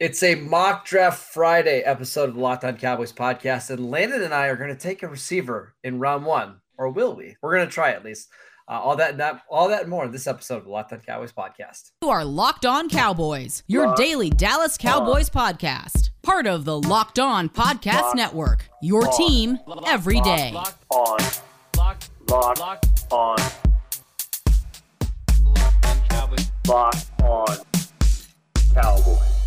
It's a mock draft Friday episode of the Locked On Cowboys podcast, and Landon and I are going to take a receiver in round one, or will we? We're going to try at least. Uh, all that, not all that, and more in this episode of the Locked On Cowboys podcast. You are Locked On Cowboys, your Locked daily Dallas Cowboys on. podcast, part of the Locked On Podcast Locked Network. Your on. team every day. Locked on. Locked, Locked on. Locked on Cowboys.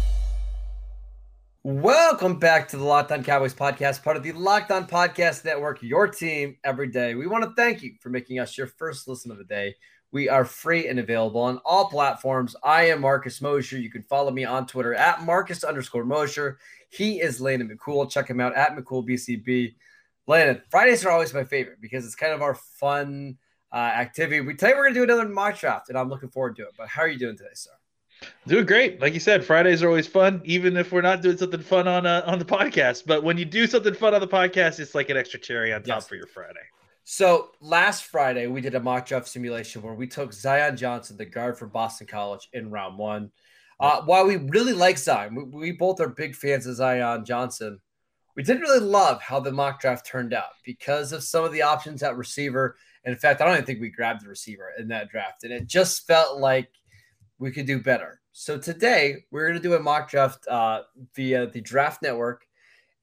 Welcome back to the Locked On Cowboys podcast, part of the Locked On Podcast Network, your team every day. We want to thank you for making us your first listen of the day. We are free and available on all platforms. I am Marcus Mosher. You can follow me on Twitter at Marcus underscore Mosher. He is Landon McCool. Check him out at McCoolBCB. Landon, Fridays are always my favorite because it's kind of our fun uh, activity. We tell you we're going to do another mock draft, and I'm looking forward to it. But how are you doing today, sir? Doing great. Like you said, Fridays are always fun, even if we're not doing something fun on uh, on the podcast. But when you do something fun on the podcast, it's like an extra cherry on top yes. for your Friday. So last Friday, we did a mock draft simulation where we took Zion Johnson, the guard from Boston College, in round one. Uh, while we really like Zion, we, we both are big fans of Zion Johnson. We didn't really love how the mock draft turned out because of some of the options at receiver. And in fact, I don't even think we grabbed the receiver in that draft. And it just felt like – we could do better. So today we're going to do a mock draft uh, via the Draft Network,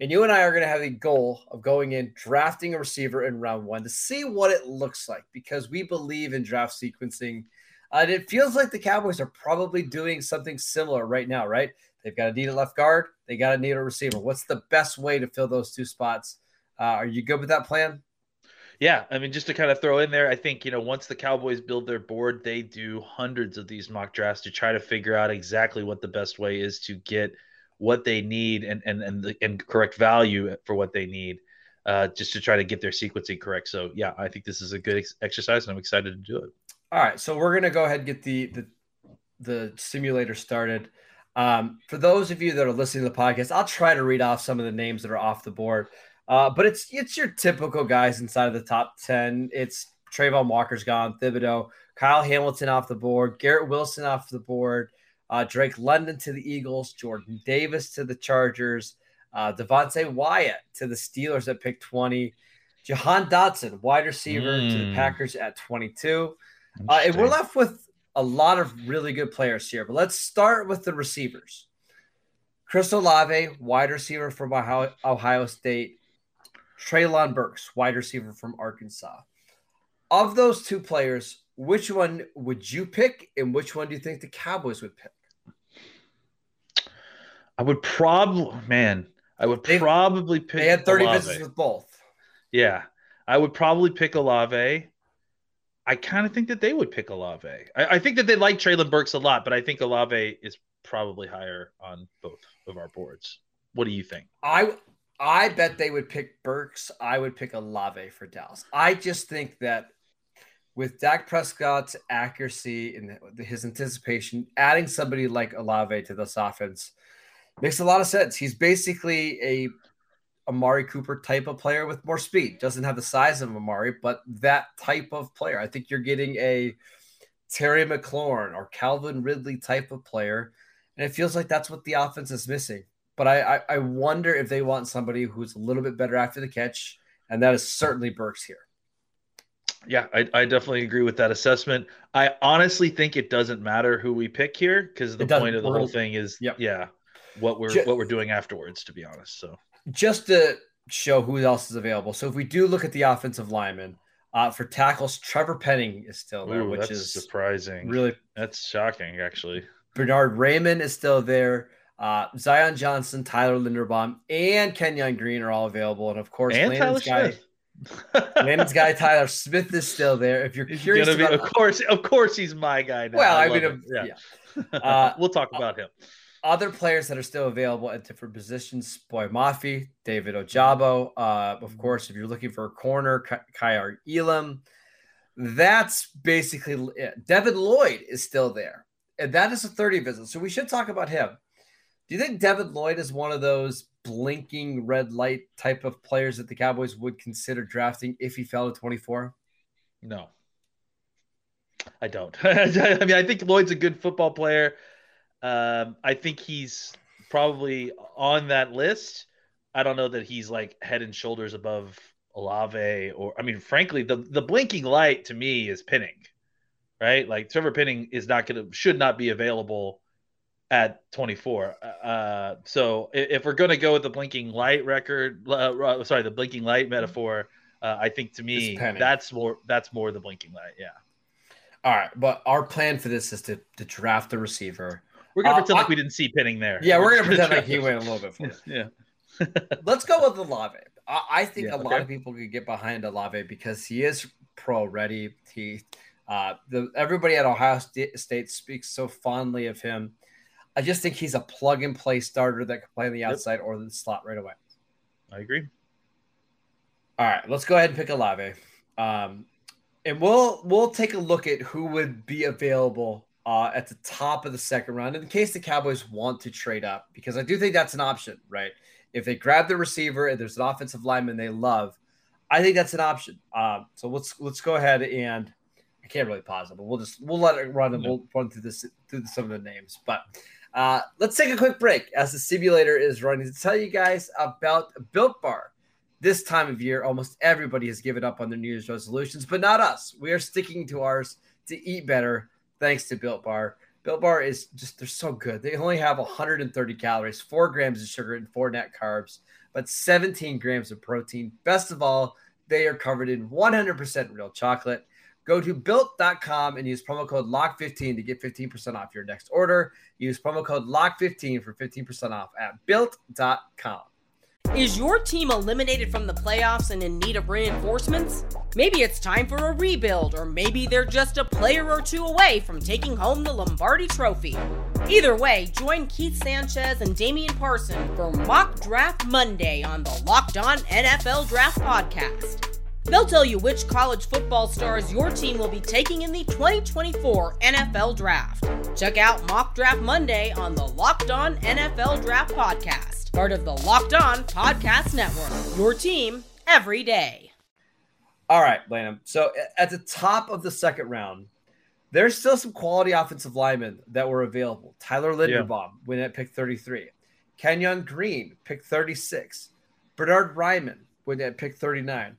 and you and I are going to have the goal of going in drafting a receiver in round one to see what it looks like because we believe in draft sequencing. Uh, and it feels like the Cowboys are probably doing something similar right now, right? They've got a need a left guard, they got a need a receiver. What's the best way to fill those two spots? Uh, are you good with that plan? Yeah, I mean, just to kind of throw in there, I think you know once the Cowboys build their board, they do hundreds of these mock drafts to try to figure out exactly what the best way is to get what they need and and and, the, and correct value for what they need, uh, just to try to get their sequencing correct. So yeah, I think this is a good ex- exercise, and I'm excited to do it. All right, so we're gonna go ahead and get the the the simulator started. Um, for those of you that are listening to the podcast, I'll try to read off some of the names that are off the board. Uh, but it's it's your typical guys inside of the top 10. It's Travon Walker's gone, Thibodeaux, Kyle Hamilton off the board, Garrett Wilson off the board, uh, Drake London to the Eagles, Jordan Davis to the Chargers, uh, Devonte Wyatt to the Steelers at pick 20, Jahan Dotson, wide receiver mm. to the hmm. Packers at 22. Uh, and we're left with a lot of really good players here, but let's start with the receivers. Chris Olave, wide receiver from Ohio, Ohio State. Treylon Burks, wide receiver from Arkansas. Of those two players, which one would you pick, and which one do you think the Cowboys would pick? I would probably, man, I would they, probably pick. They had 30 Olave. visits with both. Yeah, I would probably pick Olave. I kind of think that they would pick Olave. I, I think that they like Treylon Burks a lot, but I think Olave is probably higher on both of our boards. What do you think? I I bet they would pick Burks. I would pick Olave for Dallas. I just think that with Dak Prescott's accuracy and his anticipation, adding somebody like Olave to this offense makes a lot of sense. He's basically a Amari Cooper type of player with more speed. Doesn't have the size of Amari, but that type of player. I think you're getting a Terry McLaurin or Calvin Ridley type of player. And it feels like that's what the offense is missing but I, I, I wonder if they want somebody who's a little bit better after the catch, and that is certainly Burks here. Yeah, I, I definitely agree with that assessment. I honestly think it doesn't matter who we pick here because the point of the whole thing is, yep. yeah, what we're just, what we're doing afterwards. To be honest, so just to show who else is available. So if we do look at the offensive lineman, uh, for tackles, Trevor Penning is still there, Ooh, which is surprising. Really, that's shocking, actually. Bernard Raimann is still there. Uh, Zion Johnson, Tyler Linderbaum, and Kenyon Green are all available, and of course, and Landon's guy, Landon's guy Tyler Smith is still there. If you're curious, about, of course, of course, he's my guy. Now. Well, I, I mean, yeah, yeah. Uh, we'll talk about him. other players that are still available at different positions: Boye Mafe, David Ojabo. Uh, of course, if you're looking for a corner, Kaiir Elam. That's basically it. Devin Lloyd is still there, and that is a 30 visit. So we should talk about him. Do you think Devin Lloyd is one of those blinking red light type of players that the Cowboys would consider drafting if he fell to 24? No. I don't. I mean, I think Lloyd's a good football player. Um, I think he's probably on that list. I don't know that he's like head and shoulders above Olave or I mean, frankly, the the blinking light to me is Penning, right? Like Trevor Penning is not to should not be available at 24. Uh, so if we're going to go with the blinking light record, uh, sorry, the blinking light metaphor, uh, I think to me that's more that's more the blinking light. Yeah. All right, but our plan for this is to, to draft the receiver. We're gonna uh, pretend like we didn't see Penning there. Yeah, we're, we're gonna pretend like he went a little bit further. yeah. Let's go with Olave. I, I think yeah, a okay. lot of people could get behind Olave because he is pro ready. He, uh, the everybody at Ohio State speaks so fondly of him. I just think he's a plug and play starter that can play on the outside yep. or the slot right away. I agree. All right, let's go ahead and pick Olave. Um, and we'll we'll take a look at who would be available uh, at the top of the second round in case the Cowboys want to trade up, because I do think that's an option, right? If they grab the receiver and there's an offensive lineman they love, I think that's an option. Um, so let's let's go ahead and I can't really pause it, but we'll just we'll let it run and we'll run through this through some of the names. But uh, let's take a quick break as the simulator is running to tell you guys about Built Bar. This time of year, almost everybody has given up on their New Year's resolutions, but not us. We are sticking to ours to eat better thanks to Built Bar. Built Bar is just, they're so good. They only have 130 calories, four grams of sugar, and four net carbs, but 17 grams of protein. Best of all, they are covered in 100% real chocolate. Go to built.com and use promo code LOCK15 to get 15% off your next order. Use promo code LOCK15 for 15% off at built.com. Is your team eliminated from the playoffs and in need of reinforcements? Maybe it's time for a rebuild, or maybe they're just a player or two away from taking home the Lombardi Trophy. Either way, join Keith Sanchez and Damian Parson for Mock Draft Monday on the Locked On NFL Draft Podcast. They'll tell you which college football stars your team will be taking in the 2024 NFL Draft. Check out Mock Draft Monday on the Locked On NFL Draft Podcast part of the Locked On Podcast Network. Your team every day. All right, Landon. So at the top of the second round, there's still some quality offensive linemen that were available. Tyler Linderbaum yeah. went at pick 33. Kenyon Green, pick 36. Bernard Raimann went at pick 39.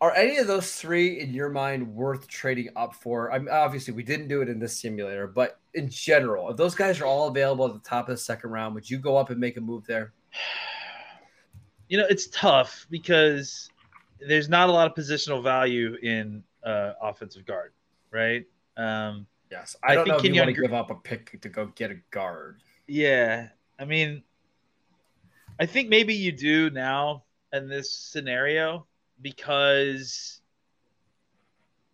Are any of those three in your mind worth trading up for? I mean, obviously, we didn't do it in this simulator, but in general, if those guys are all available at the top of the second round, would you go up and make a move there? You know, it's tough because there's not a lot of positional value in uh, offensive guard, right? Um, yes, I, I don't think know if you want to give up a pick to go get a guard. Yeah, I mean, I think maybe you do now in this scenario because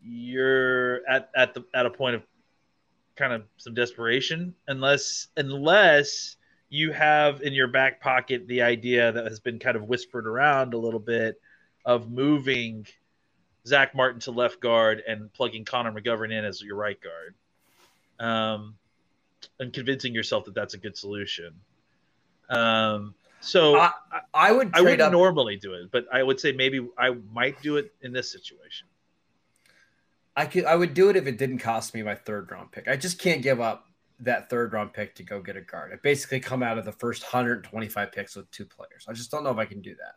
you're at at the at a point of kind of some desperation unless unless you have in your back pocket the idea that has been kind of whispered around a little bit of moving Zack Martin to left guard and plugging Connor McGovern in as your right guard, um, and convincing yourself that that's a good solution. Um, so I, I would I would normally do it, but I would say maybe I might do it in this situation. I could I would do it if it didn't cost me my third round pick. I just can't give up that third round pick to go get a guard. I basically come out of the first 125 picks with two players. I just don't know if I can do that.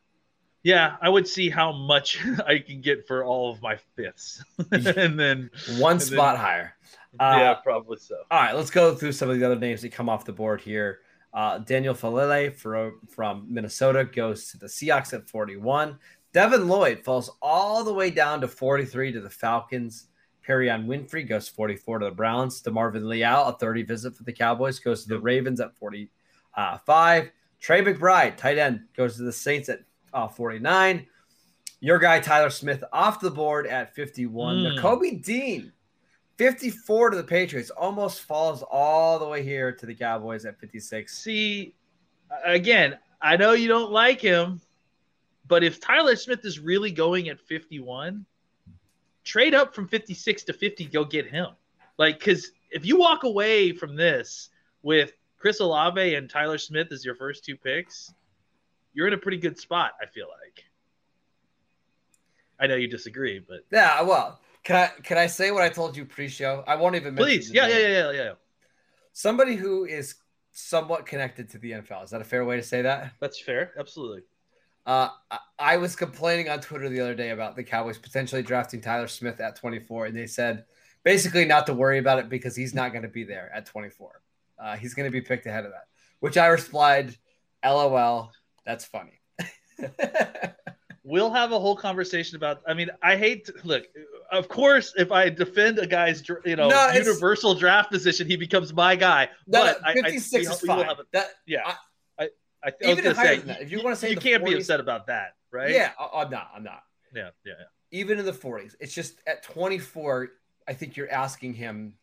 Yeah, I would see how much I can get for all of my fifths, and then one and spot then, higher. Yeah, uh, probably so. All right, let's go through some of the other names that come off the board here. Uh, Daniel Faalele from, from Minnesota goes to the Seahawks at 41. Devin Lloyd falls all the way down to 43 to the Falcons. Perrion Winfrey goes 44 to the Browns. DeMarvin Leal, a 30 visit for the Cowboys, goes to the Ravens at 45. Trey McBride, tight end, goes to the Saints at uh, 49. Your guy, Tyler Smith, off the board at 51. Mm. Kobe Dean 54 to the Patriots almost falls all the way here to the Cowboys at 56. See, again, I know you don't like him, but if Tyler Smith is really going at 51, trade up from 56 to 50, go get him. Like, because if you walk away from this with Chris Olave and Tyler Smith as your first two picks, you're in a pretty good spot, I feel like. I know you disagree, but Yeah, well, can I can I say what I told you pre-show? I won't even mention please, yeah, yeah, yeah, yeah, yeah. Somebody who is somewhat connected to the NFL. Is that a fair way to say that? That's fair, absolutely. Uh, I- I was complaining on Twitter the other day about the Cowboys potentially drafting Tyler Smith at 24, and they said basically not to worry about it because he's not going to be there at 24. Uh, he's going to be picked ahead of that, which I replied, "LOL, that's funny." We'll have a whole conversation about. I mean, I hate to, look. Of course, if I defend a guy's, you know, No, universal draft position, he becomes my guy. No, but 56 we- is fine. a- that, yeah, I- I, I, I Even higher say, than that. If you wanna say you can't be upset about that, right? Yeah, I- I'm not. I'm not. yeah, yeah. yeah. Even in the 40s, it's just at 24. I think you're asking him.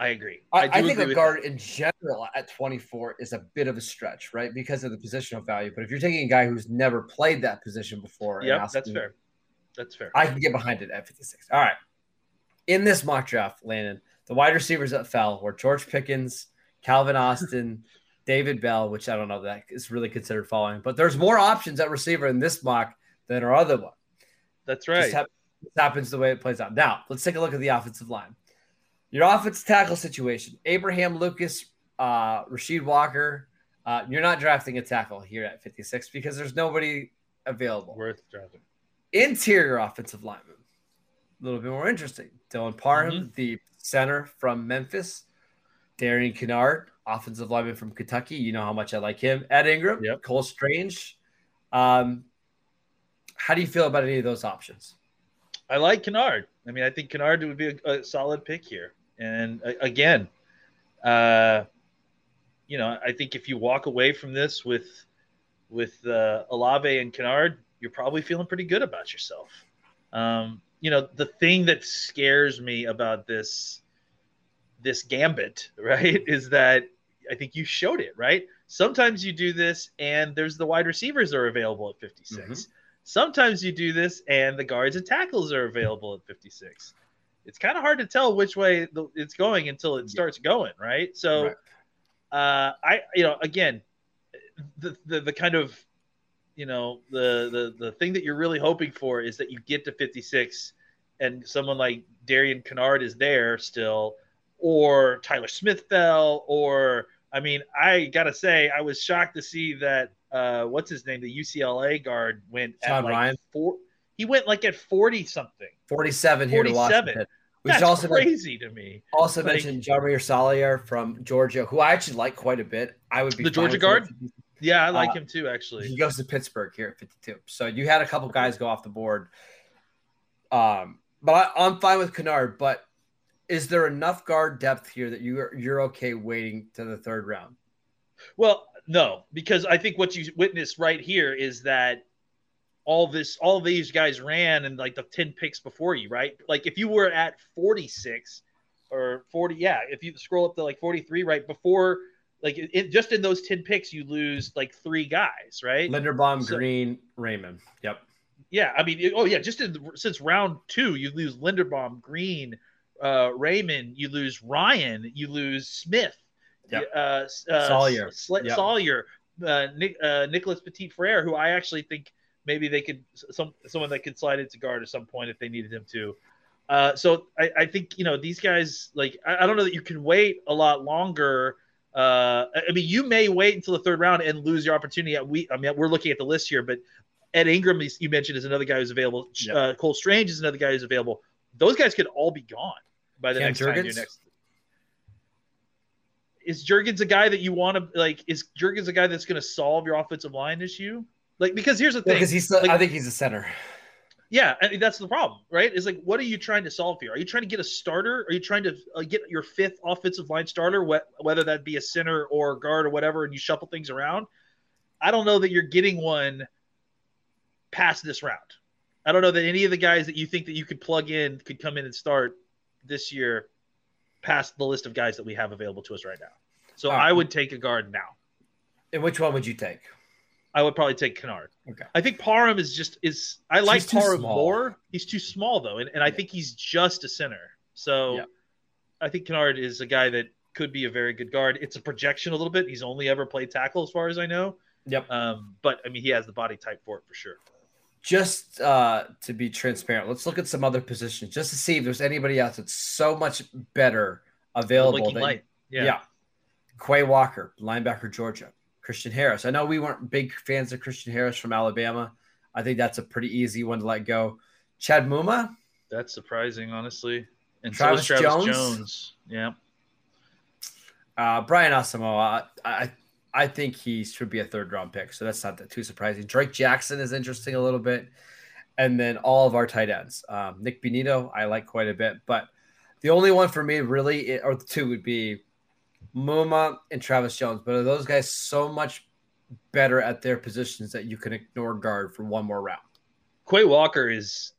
I agree. I, I, think agree a guard in general at 24 is a bit of a stretch, right? Because of the positional value. But if you're taking a guy who's never played that position before, yeah, that's fair. That's fair. I can get behind it at 56. All right. In this mock draft, Landon, the wide receivers that fell were George Pickens, Calvin Austin, David Bell, which I don't know that is really considered following, but there's more options at receiver in this mock than our other one. that's right. just happens the way it plays out. Now, let's take a look at the offensive line. Your offensive tackle situation Abraham Lucas, uh, Rasheed Walker. Uh, you're not drafting a tackle here at 56 because there's nobody available. Worth drafting. Interior offensive lineman. A little bit more interesting. Dylan Parham, Mm-hmm. the center from Memphis. Darian Kinnard, offensive lineman from Kentucky. You know how much I like him. Ed Ingram, Yep. Cole Strange. Um, how do you feel about any of those options? I like Kinnard. I mean, I think Kinnard would be a, a solid pick here. And uh, again, uh, you know, I think if you walk away from this with with uh, Olave and Kinnard, you're probably feeling pretty good about yourself. Um, you know, the thing that scares me about this this gambit, right, is that I think you showed it, right? Sometimes you do this and there's the wide receivers are available at 56. Sometimes you do this and the guards and tackles are available at 56. It's kind of hard to tell which way it's going until it starts going, right? So, Right. uh, I, you know, again, the, the the kind of, you know, the the the thing that you're really hoping for is that you get to 56, and someone like Darian Kinnard is there still, or Tyler Smith fell, or I mean, I gotta say, I was shocked to see that uh, what's his name, the UCLA guard went Sean at like Rhyan? four. He went like at 40 something. 47 here to 47. Washington. We That's also crazy to me. also Like- mention Jamaree Salyer from Georgia, who I actually like quite a bit. I would be The Georgia guard? Yeah, I like Uh, him too, actually. He goes to Pittsburgh here at 52. So you had a couple guys go off the board. Um, but I, I'm fine with Kinnard. But is there enough guard depth here that you're you're okay waiting to the third round? Well, no, because I think what you witnessed right here is that all this, all these guys ran and like the 10 picks before you, right? Like if you were at 46 or 40, yeah, if you scroll up to like 43 right before, like it, just in those 10 picks, you lose like three guys, right? Linderbaum, So- Green, Raimann. Yep. Yeah, I mean, it- oh yeah, just in, since round two, you lose Linderbaum, Green, uh, Raimann, you lose Rhyan, you lose Smith, Yep. uh, uh, Salyer. Sl- Yep. Salyer, uh, Nick, uh, Nicholas Petit Frere, who I actually think maybe they could some someone that could slide into guard at some point if they needed him to. Uh, so I, I think you know these guys like I, I don't know that you can wait a lot longer. Uh, I mean, you may wait until the third round and lose your opportunity. At we, I mean, we're looking at the list here, but Ed Ingram, you mentioned, is another guy who's available. Yeah. Uh, Cole Strange is another guy who's available. Those guys could all be gone by the Cam next time Jurgens? you're next. Is Jurgens a guy that you want to like? Is Jurgens a guy that's going to solve your offensive line issue? Like, because here's the thing. Because he's, like- I think he's a center. Yeah, I mean, that's the problem, right? Is like, what are you trying to solve here? Are you trying to get a starter? Are you trying to uh, get your fifth offensive line starter, wh- whether that be a center or guard or whatever, and you shuffle things around? I don't know that you're getting one past this round. I don't know that any of the guys that you think that you could plug in could come in and start this year past the list of guys that we have available to us right now. So right. I would take a guard now. And which one would you take? I would probably take Kinnard. Okay. I think Parham is just is I like Parham small. more. He's too small though, and, and I think he's just a center. So Yeah. I think Kinnard is a guy that could be a very good guard. It's a projection a little bit. He's only ever played tackle as far as I know. Yep. Um, but I mean he has the body type for it for sure. Just uh, to be transparent, let's look at some other positions just to see if there's anybody else that's so much better available. Light. yeah. Yeah. Quay Walker, linebacker, Georgia. Christian Harris. I know we weren't big fans of Christian Harris from Alabama. I think that's a pretty easy one to let go. Chad Muma, That's surprising, honestly. And Travis so is Travis Jones? Jones. Yeah. uh, Brian Asamoah. I, I I think he should be a third round pick, so that's not that too surprising. Drake Jackson is interesting a little bit, and then all of our tight ends. Um, Nick Benito, I like quite a bit, but the only one for me really, or the two would be Muma and Travis Jones. But are those guys so much better at their positions that you can ignore guard for one more round? Quay Walker is,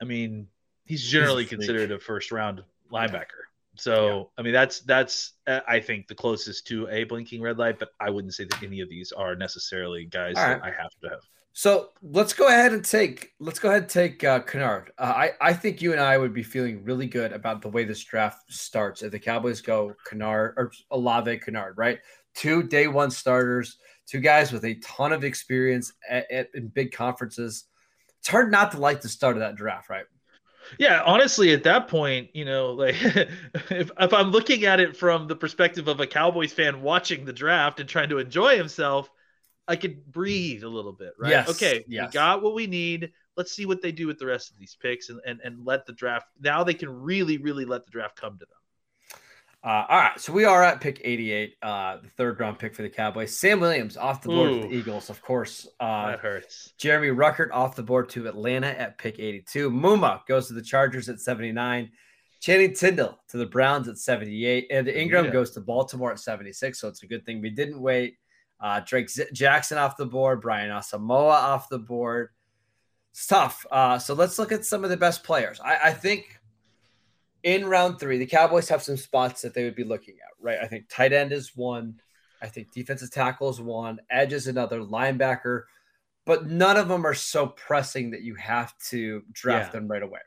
I mean, he's generally freak. considered a first round linebacker. So I mean, that's that's uh, I think the closest to a blinking red light, but I wouldn't say that any of these are necessarily guys All that. I have to have. So let's go ahead and take let's go ahead and take uh, Kinnard. Uh, I I think you and I would be feeling really good about the way this draft starts if the Cowboys go Kinnard or Olave Kinnard, right? Two day one starters, two guys with a ton of experience at, at, in big conferences. It's hard not to like the start of that draft, right? Yeah, honestly, at that point, you know, like if if I'm looking at it from the perspective of a Cowboys fan watching the draft and trying to enjoy himself, I could breathe a little bit, right? Yes, okay, yes. we got what we need. Let's see what they do with the rest of these picks and, and and let the draft now they can really, really let the draft come to them. Uh, all right, so we are at pick 88, uh, the third round pick for the Cowboys. Sam Williams off the board for the Eagles, of course. Uh, that hurts. Jeremy Ruckert off the board to Atlanta at pick 82. Muma goes to the Chargers at 79. Channing Tindall to the Browns at 78. And Ingram Yeah. goes to Baltimore at 76. So it's a good thing we didn't wait. Uh, Drake Z- Jackson off the board. Brian Asamoah off the board. It's tough. Uh, so let's look at some of the best players. I, I think in round three, the Cowboys have some spots that they would be looking at, right? I think tight end is one. I think defensive tackle is one. Edge is another. Linebacker but none of them are so pressing that you have to draft Yeah. them right away?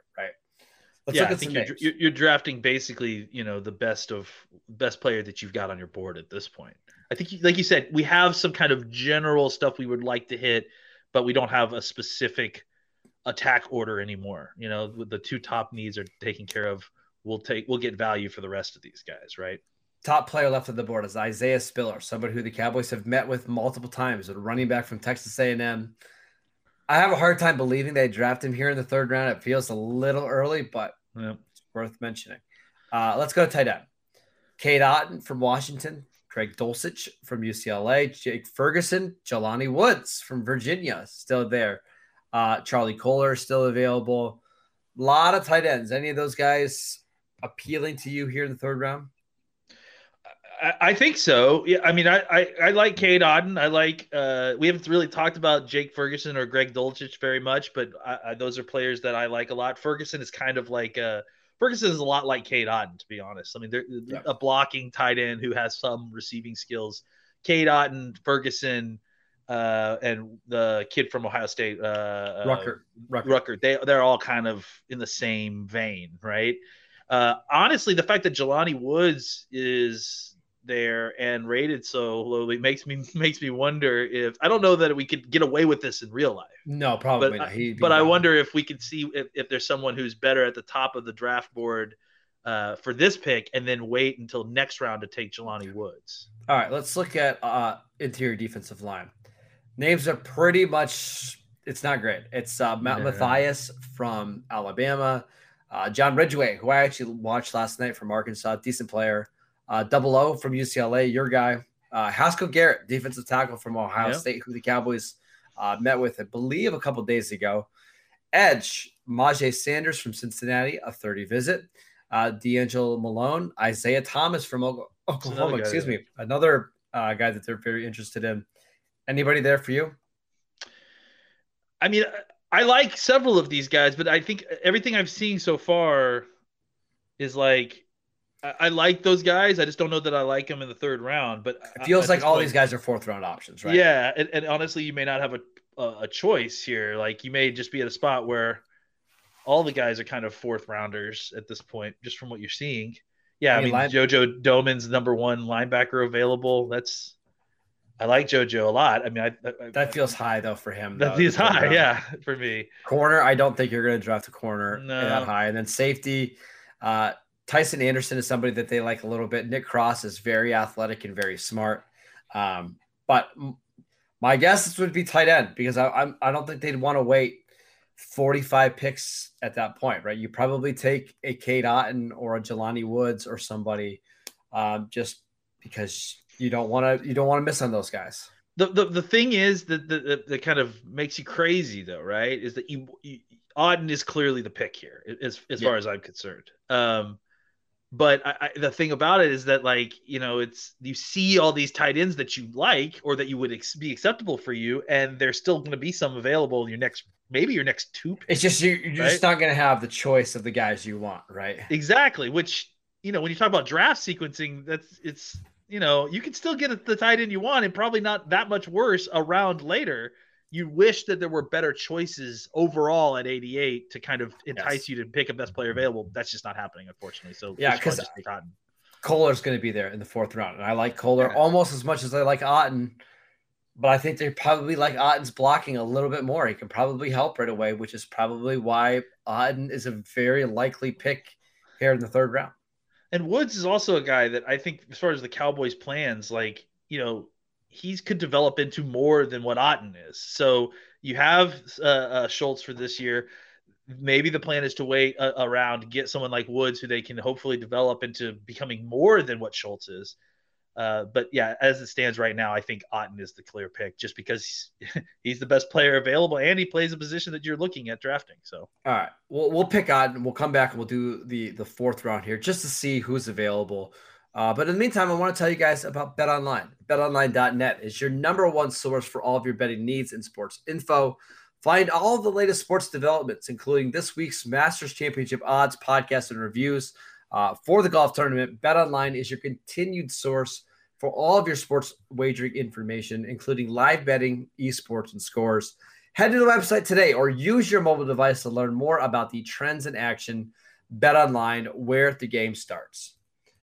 Let's yeah, look I think some you're, names. you're you're drafting basically, you know, the best of best player that you've got on your board at this point. I think, like you said, we have some kind of general stuff we would like to hit, but we don't have a specific attack order anymore. You know, the two top needs are taken care of. We'll take we'll get value for the rest of these guys, right? Top player left of the board is Isaiah Spiller, somebody who the Cowboys have met with multiple times, a running back from Texas A&M. I have a hard time believing they draft him here in the third round. It feels a little early, but Yeah. it's worth mentioning. Uh, let's go to tight end. Cade Otton from Washington, Greg Dulcich from UCLA, Jake Ferguson, Jelani Woods from Virginia, still there. Uh, Charlie Kolar still available. A lot of tight ends. Any of those guys appealing to you here in the third round? I, I think so. Yeah, I mean, I, I, I like Cade Otton. I like. Uh, we haven't really talked about Jake Ferguson or Greg Dulcich very much, but I, I, those are players that I like a lot. Ferguson is kind of like uh, Ferguson is a lot like Cade Otton, to be honest. I mean, they're Yeah. a blocking tight end who has some receiving skills. Cade Otton, Ferguson, uh, and the kid from Ohio State, uh, uh, Rucker. Rucker. Rucker. They they're all kind of in the same vein, right? Uh, honestly, the fact that Jelani Woods is there and rated so lowly makes me makes me wonder if I don't know that we could get away with this in real life. No, probably But not. I, He'd but I wonder if we could see if, if there's someone who's better at the top of the draft board uh, for this pick, and then wait until next round to take Jelani Woods. All right, let's look at uh, interior defensive line. Names are pretty much. It's not great. It's uh, Matt Yeah. Matthias from Alabama, uh, John Ridgeway, who I actually watched last night from Arkansas, decent player. Uh, Double O from UCLA, your guy. Uh, Haskell Garrett, defensive tackle from Ohio Yeah. State, who the Cowboys uh, met with, I believe, a couple days ago. Edge, Myjai Sanders from Cincinnati, a 30 visit. Uh, D'Angelo Malone, Isaiah Thomas from Oklahoma, Oklahoma excuse me, another uh, guy that they're very interested in. Anybody there for you? I mean, I like several of these guys, but I think everything I've seen so far is like I, I like those guys. I just don't know that I like them in the third round. But It feels like all point- these guys are fourth round options, right? Yeah, and, and honestly, you may not have a, a a choice here. Like you may just be at a spot where all the guys are kind of fourth rounders at this point, just from what you're seeing. Yeah, I I mean, mean, line- JoJo Domann's number one linebacker available. That's I like JoJo a lot. I mean, I, I That feels high though for him. that though, feels high. round. Yeah, for me. Corner, I don't think you're going to draft a corner No. that high. And then safety, uh, Tycen Anderson is somebody that they like a little bit. Nick Cross is very athletic and very smart. Um, but my guess would be tight end because I, I'm, I don't think they'd want to wait 45 picks at that point, right? You probably take a Cade Otton or a Jelani Woods or somebody um, just because you don't want to you don't want to miss on those guys. The, the the thing is that that, that that kind of makes you crazy though, right? Is that you, you Otton is clearly the pick here, as as Yeah. far as I'm concerned. Um, but I, I, the thing about it is that like you know it's you see all these tight ends that you like or that you would ex- be acceptable for you, and there's still going to be some available in your next maybe your next two. It's just you, you're just not going to have the choice of the guys you want, right? Exactly, which you know when you talk about draft sequencing, that's it's you know you can still get the tight end you want and probably not that much worse around later. You wish that there were better choices overall at 88 to kind of entice Yes. you to pick a best player available. That's just not happening, unfortunately. So Yeah, just fun 'cause to take Otton. Kolar's going to be there in the fourth round, and I like Kolar Yeah. almost as much as I like Otton. But I think they probably like Otton's blocking a little bit more. He can probably help right away, which is probably why Otton is a very likely pick here in the third round. And Woods is also a guy that I think, as far as the Cowboys' plans, like you know, he's could develop into more than what Otton is. So you have uh, uh, Schultz for this year. Maybe the plan is to wait uh, around, get someone like Woods who they can hopefully develop into becoming more than what Schultz is. Uh, but yeah, as it stands right now, I think Otton is the clear pick just because he's, he's the best player available and he plays a position that you're looking at drafting. So All right, we'll we'll pick Otton. We'll come back and we'll do the the fourth round here just to see who's available. Uh, but in the meantime, I want to tell you guys about BetOnline. BetOnline.net is your number one source for all of your betting needs and sports info. Find all the latest sports developments, including this week's Masters Championship odds, podcasts, and reviews uh, for the golf tournament. BetOnline is your continued source for all of your sports wagering information, including live betting, esports, and scores. Head to the website today or use your mobile device to learn more about the trends in action. Bet online where the game starts.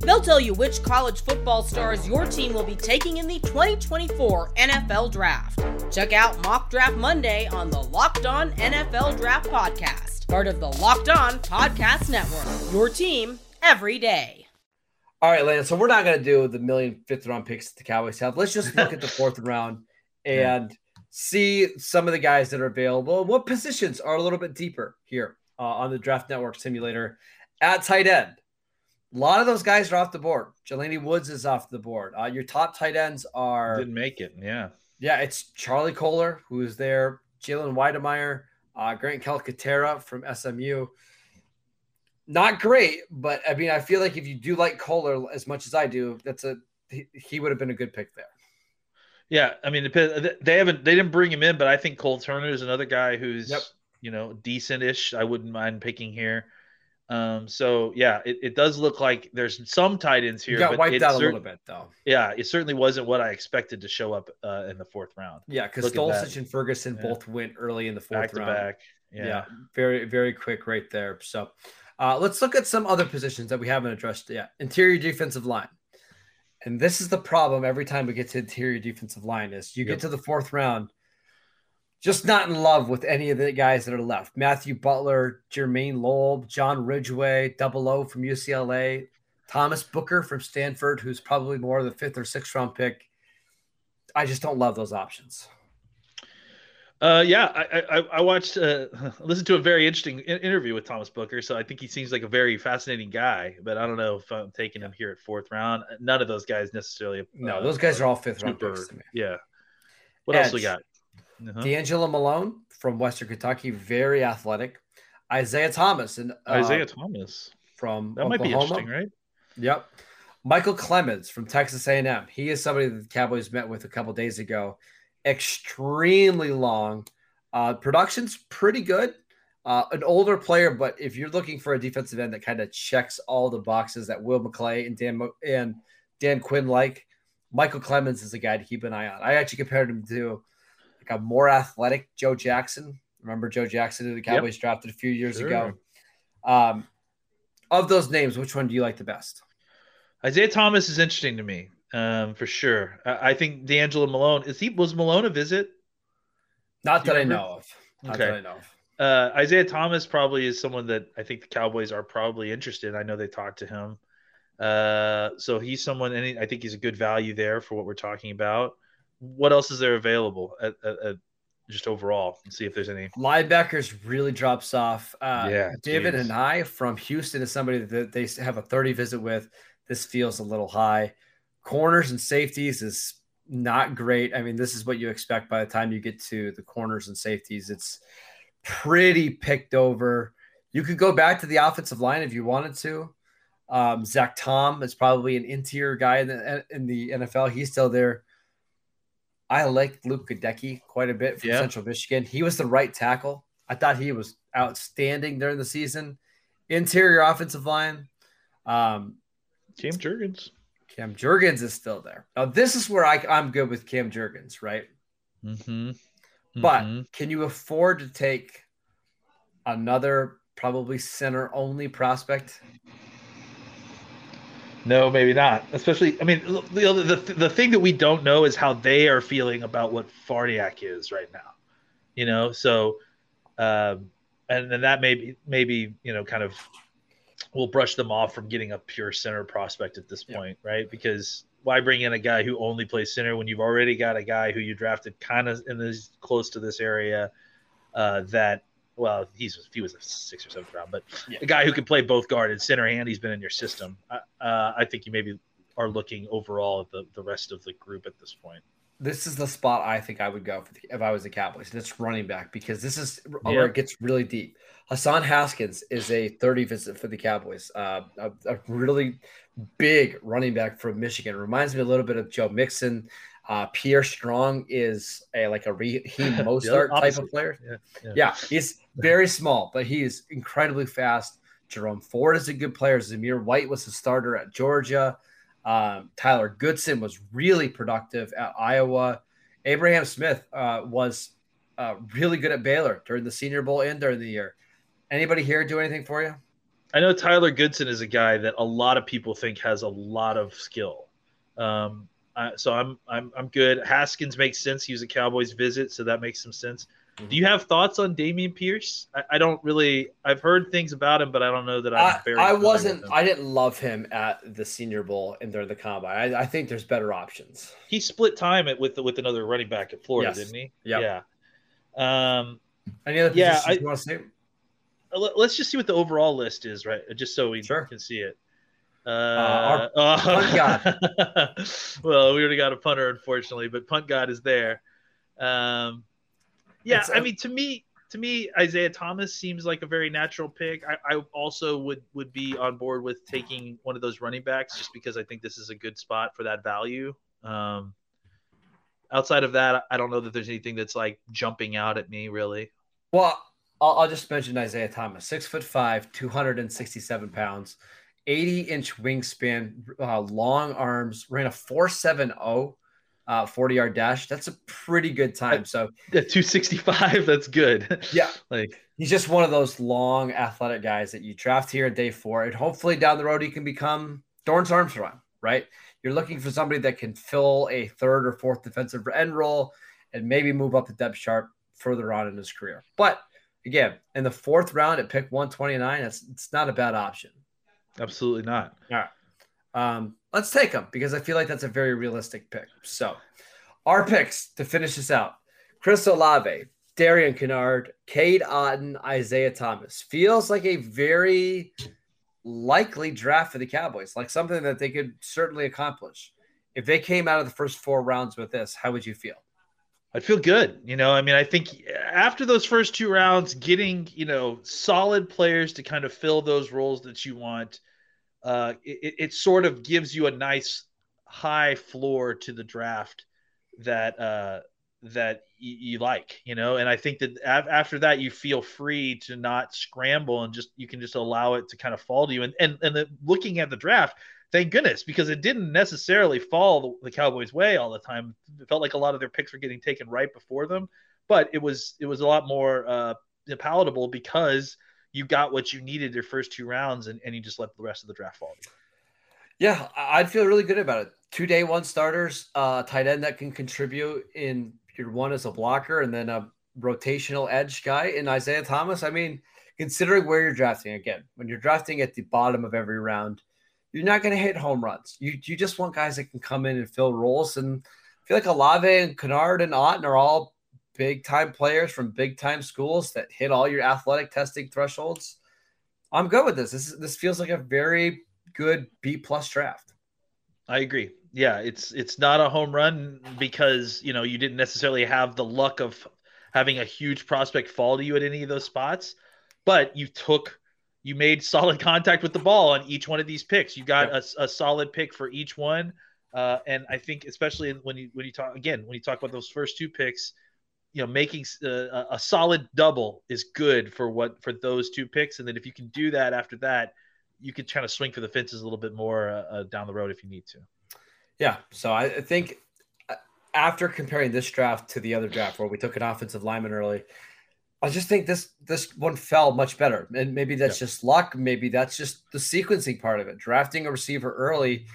They'll tell you which college football stars your team will be taking in the 2024 NFL Draft. Check out Mock Draft Monday on the Locked On NFL Draft Podcast, part of the Locked On Podcast Network. Your team every day. All right, Landon. So we're not going to do the million fifth round picks that the Cowboys have. Let's just look at the fourth round and see some of the guys that are available. What positions are a little bit deeper here uh, on the Draft Network simulator at tight end? A lot of those guys are off the board. Jelani Woods is off the board. Uh, your top tight ends are didn't make it. Yeah. Yeah, it's Charlie Kolar who is there, Jalen Wydermyer, uh, Grant Calcaterra from SMU. Not great, but I mean, I feel like if you do like Kolar as much as I do, that's a he, he would have been a good pick there. Yeah, I mean, they haven't they didn't bring him in, but I think Cole Turner is another guy who's Yep. you know decent-ish. I wouldn't mind picking here. Um, so yeah, it, it does look like there's some tight ends here. You got but wiped out a little bit though. Yeah, it certainly wasn't what I expected to show up uh, in the fourth round, Yeah, because. Stolzich and Ferguson Yeah. both went early in the fourth back round. back. Yeah. Yeah. very very quick right there. So uh, let's look at some other positions that we haven't addressed yet. Interior defensive line, and this is the problem every time we get to interior defensive line is you Yep. get to the fourth round, just not in love with any of the guys that are left. Matthew Butler, Jermaine Loeb, John Ridgeway, Double O from UCLA, Thomas Booker from Stanford, who's probably more of the fifth or sixth round pick. I just don't love those options. Uh, yeah, I, I I watched uh, listened to a very interesting in- interview with Thomas Booker, so I think he seems like a very fascinating guy. But I don't know if I'm taking him here at fourth round. None of those guys necessarily. No, uh, those guys are all fifth round super. picks to me. Yeah. What else we got? Uh-huh. D'Angelo Malone from Western Kentucky, very athletic. Isaiah Thomas and uh, Isaiah Thomas. from That might be Oklahoma. interesting, right? Yep. Michael Clemons from Texas A&M. He is somebody that the Cowboys met with a couple days ago. Extremely long. Uh, production's pretty good. Uh, an older player, but if you're looking for a defensive end that kind of checks all the boxes that Will McClay and Dan and Dan Quinn like, Michael Clemons is a guy to keep an eye on. I actually compared him to like a more athletic Joe Jackson. Remember Joe Jackson who the Cowboys drafted a few years Sure. ago. Um, of those names, which one do you like the best? Isaiah Thomas is interesting to me, um, for sure. I, I think D'Angelo Malone is he was Malone a visit? Not that I know of. Not Okay. that I know of. Uh, Isaiah Thomas probably is someone that I think the Cowboys are probably interested. I know they talked to him, uh, so he's someone, and I think he's a good value there for what we're talking about. What else is there available at, at, at just overall? And see if there's any. Linebackers really drops off. Uh, Yeah, David geez. and I from Houston is somebody that they have a 30 visit with. This feels a little high. Corners and safeties is not great. I mean, this is what you expect by the time you get to the corners and safeties. It's pretty picked over. You could go back to the offensive line if you wanted to. Um, Zach Tom is probably an interior guy in the, in the NFL. He's still there. I liked Luke Goedeke quite a bit from Yeah. Central Michigan. He was the right tackle. I thought he was outstanding during the season. Interior offensive line. Um, Cam Jurgens. Cam Jurgens is still there. Now, this is where I, I'm good with Cam Jurgens, right? Mm-hmm. But can you afford to take another probably center only prospect? No, maybe not. Especially, I mean, the, other- the the thing that we don't know is how they are feeling about what Farniok is right now. You know, so, um, and then that maybe maybe you know kind of will brush them off from getting a pure center prospect at this Yeah. point, right? Because why bring in a guy who only plays center when you've already got a guy who you drafted kind of in this close to this area uh, that well he's he was a six or seventh round, but Yeah. a guy who can play both guard and center and he's been in your system. Uh, uh, I think you maybe are looking overall at the, the rest of the group at this point. This is the spot I think I would go for the, if I was the Cowboys. And it's running back because this is Yeah. where it gets really deep. Hassan Haskins is a 30 visit for the Cowboys. Uh, a, a really big running back from Michigan. Reminds me a little bit of Joe Mixon. Uh, Pierre Strong is a like a Raheem Mostert type of player. Yeah, yeah. Yeah, he's very small, but he is incredibly fast. Jerome Ford is a good player. Zamir White was a starter at Georgia. Um, Tyler Goodson was really productive at Iowa. Abram Smith uh, was uh, really good at Baylor during the Senior Bowl and during the year. Anybody here do anything for you? I know Tyler Goodson is a guy that a lot of people think has a lot of skill. Um, so I'm I'm I'm good. Haskins makes sense. He was a Cowboys visit, so that makes some sense. Do you have thoughts on Dameon Pierce? I, I don't really. I've heard things about him, but I don't know that I'm I. I wasn't. I didn't love him at the Senior Bowl and during the combine. I, I think there's better options. he split time at, with with another running back at Florida, Yes. didn't he? Yep. Yeah. Um, Any other Yeah, positions I- you want to say? let- let's just see what the overall list is, right? Just so we Sure. can see it. Uh, our uh, punt well, we already got a punter, unfortunately, but punt god is there. Um, yeah, It's, I mean, to me, to me, Isaiah Thomas seems like a very natural pick. I, I also would would be on board with taking one of those running backs, just because I think this is a good spot for that value. Um, outside of that, I don't know that there's anything that's like jumping out at me really. Well, I'll, I'll just mention Isaiah Thomas, six foot five, 267 pounds, 80 inch wingspan, uh, long arms, ran a 470 uh, 40 yard dash. That's a pretty good time. So At 265, that's good. Yeah. like he's just one of those long athletic guys that you draft here at day four. And hopefully down the road, he can become Dorance Armstrong, right? You're looking for somebody that can fill a third or fourth defensive end role and maybe move up the depth chart further on in his career. But again, in the fourth round at pick 129, it's, it's not a bad option. absolutely not. Um, let's take him because I feel like that's a very realistic pick. So, our picks to finish this out Chris Olave, Darian Kinnard, Cade Otton, Isaiah Thomas. Feels like a very likely draft for the Cowboys, like something that they could certainly accomplish. If they came out of the first four rounds with this, how would you feel? I'd feel good. You know, I mean, I think after those first two rounds, getting, you know, solid players to kind of fill those roles that you want, uh, it, it sort of gives you a nice high floor to the draft that, uh, that you, you like, you know, and I think that after that, you feel free to not scramble and just, you can just allow it to kind of fall to you. And, and, and the, looking at the draft, thank goodness because it didn't necessarily fall the, Cowboys' way all the time. It felt like a lot of their picks were getting taken right before them, but it was it was a lot more uh, palatable because you got what you needed your first two rounds and, and you just let the rest of the draft fall. Yeah, I'd feel really good about it. Two day one starters, uh, tight end that can contribute in your one as a blocker, and then a rotational edge guy in Isaiah Thomas. I mean, considering where you're drafting again, when you're drafting at the bottom of every round, you're not going to hit home runs. You you just want guys that can come in and fill roles. And I feel like Olave and Kinnard and Otton are all big time players from big time schools that hit all your athletic testing thresholds. I'm good with this. This is, this feels like a very good B plus draft. I agree. Yeah, it's it's not a home run because you know you didn't necessarily have the luck of having a huge prospect fall to you at any of those spots, but you took you made solid contact with the ball on each one of these picks. You got a, a, solid pick for each one, uh, and I think especially when you when you talk again when you talk about those first two picks, you know, making uh, a solid double is good for what for those two picks, and then if you can do that after that, you can kind of swing for the fences a little bit more uh, uh down the road if you need to. Yeah, so I think uh, after comparing this draft to the other draft where we took an offensive lineman early, I just think this this one fell much better, and maybe that's yeah. just luck. Maybe that's just the sequencing part of it. Drafting a receiver early,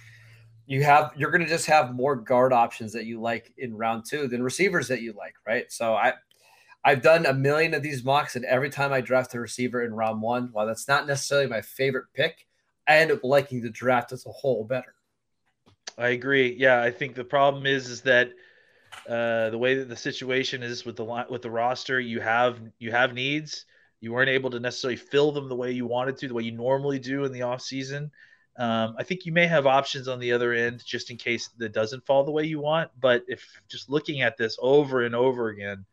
you have you're going to just have more guard options that you like in round two than receivers that you like, right? So I I've done a million of these mocks, and every time I draft a receiver in round one, while that's not necessarily my favorite pick, I end up liking the draft as a whole better. I agree. Yeah, I think the problem is is that uh, the way that the situation is with the with the roster, you have you have needs. You weren't able to necessarily fill them the way you wanted to, the way you normally do in the off season. Um, I think you may have options on the other end just in case that doesn't fall the way you want. But if just looking at this over and over again,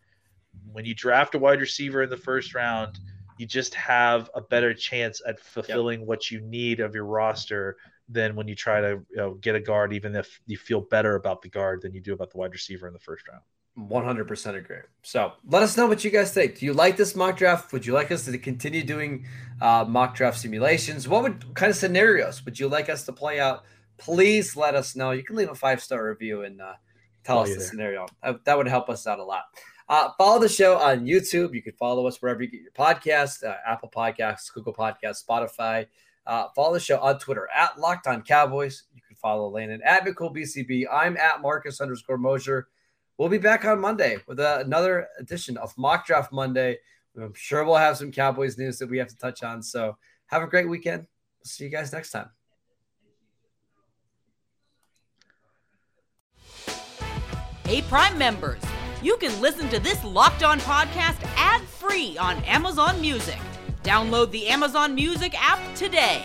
when you draft a wide receiver in the first round, you just have a better chance at fulfilling yep. what you need of your roster than when you try to you know, get a guard, even if you feel better about the guard than you do about the wide receiver in the first round. 100% agree. So let us know what you guys think. Do you like this mock draft? Would you like us to continue doing uh, mock draft simulations? What would kind of scenarios would you like us to play out? Please let us know. You can leave a five star review and uh, tell us the there. scenario. That, that, would help us out a lot. Uh, follow the show on YouTube. You can follow us wherever you get your podcast, uh, Apple Podcasts, Google Podcasts, Spotify. Uh, follow the show on Twitter at Locked On Cowboys. You can follow Landon at McCool BCB. I'm at Marcus underscore Mosher. We'll be back on Monday with another edition of Mock Draft Monday. I'm sure we'll have some Cowboys news that we have to touch on. So have a great weekend. We'll see you guys next time. Hey, Prime members, you can listen to this Locked On podcast ad free on Amazon Music. Download the Amazon Music app today.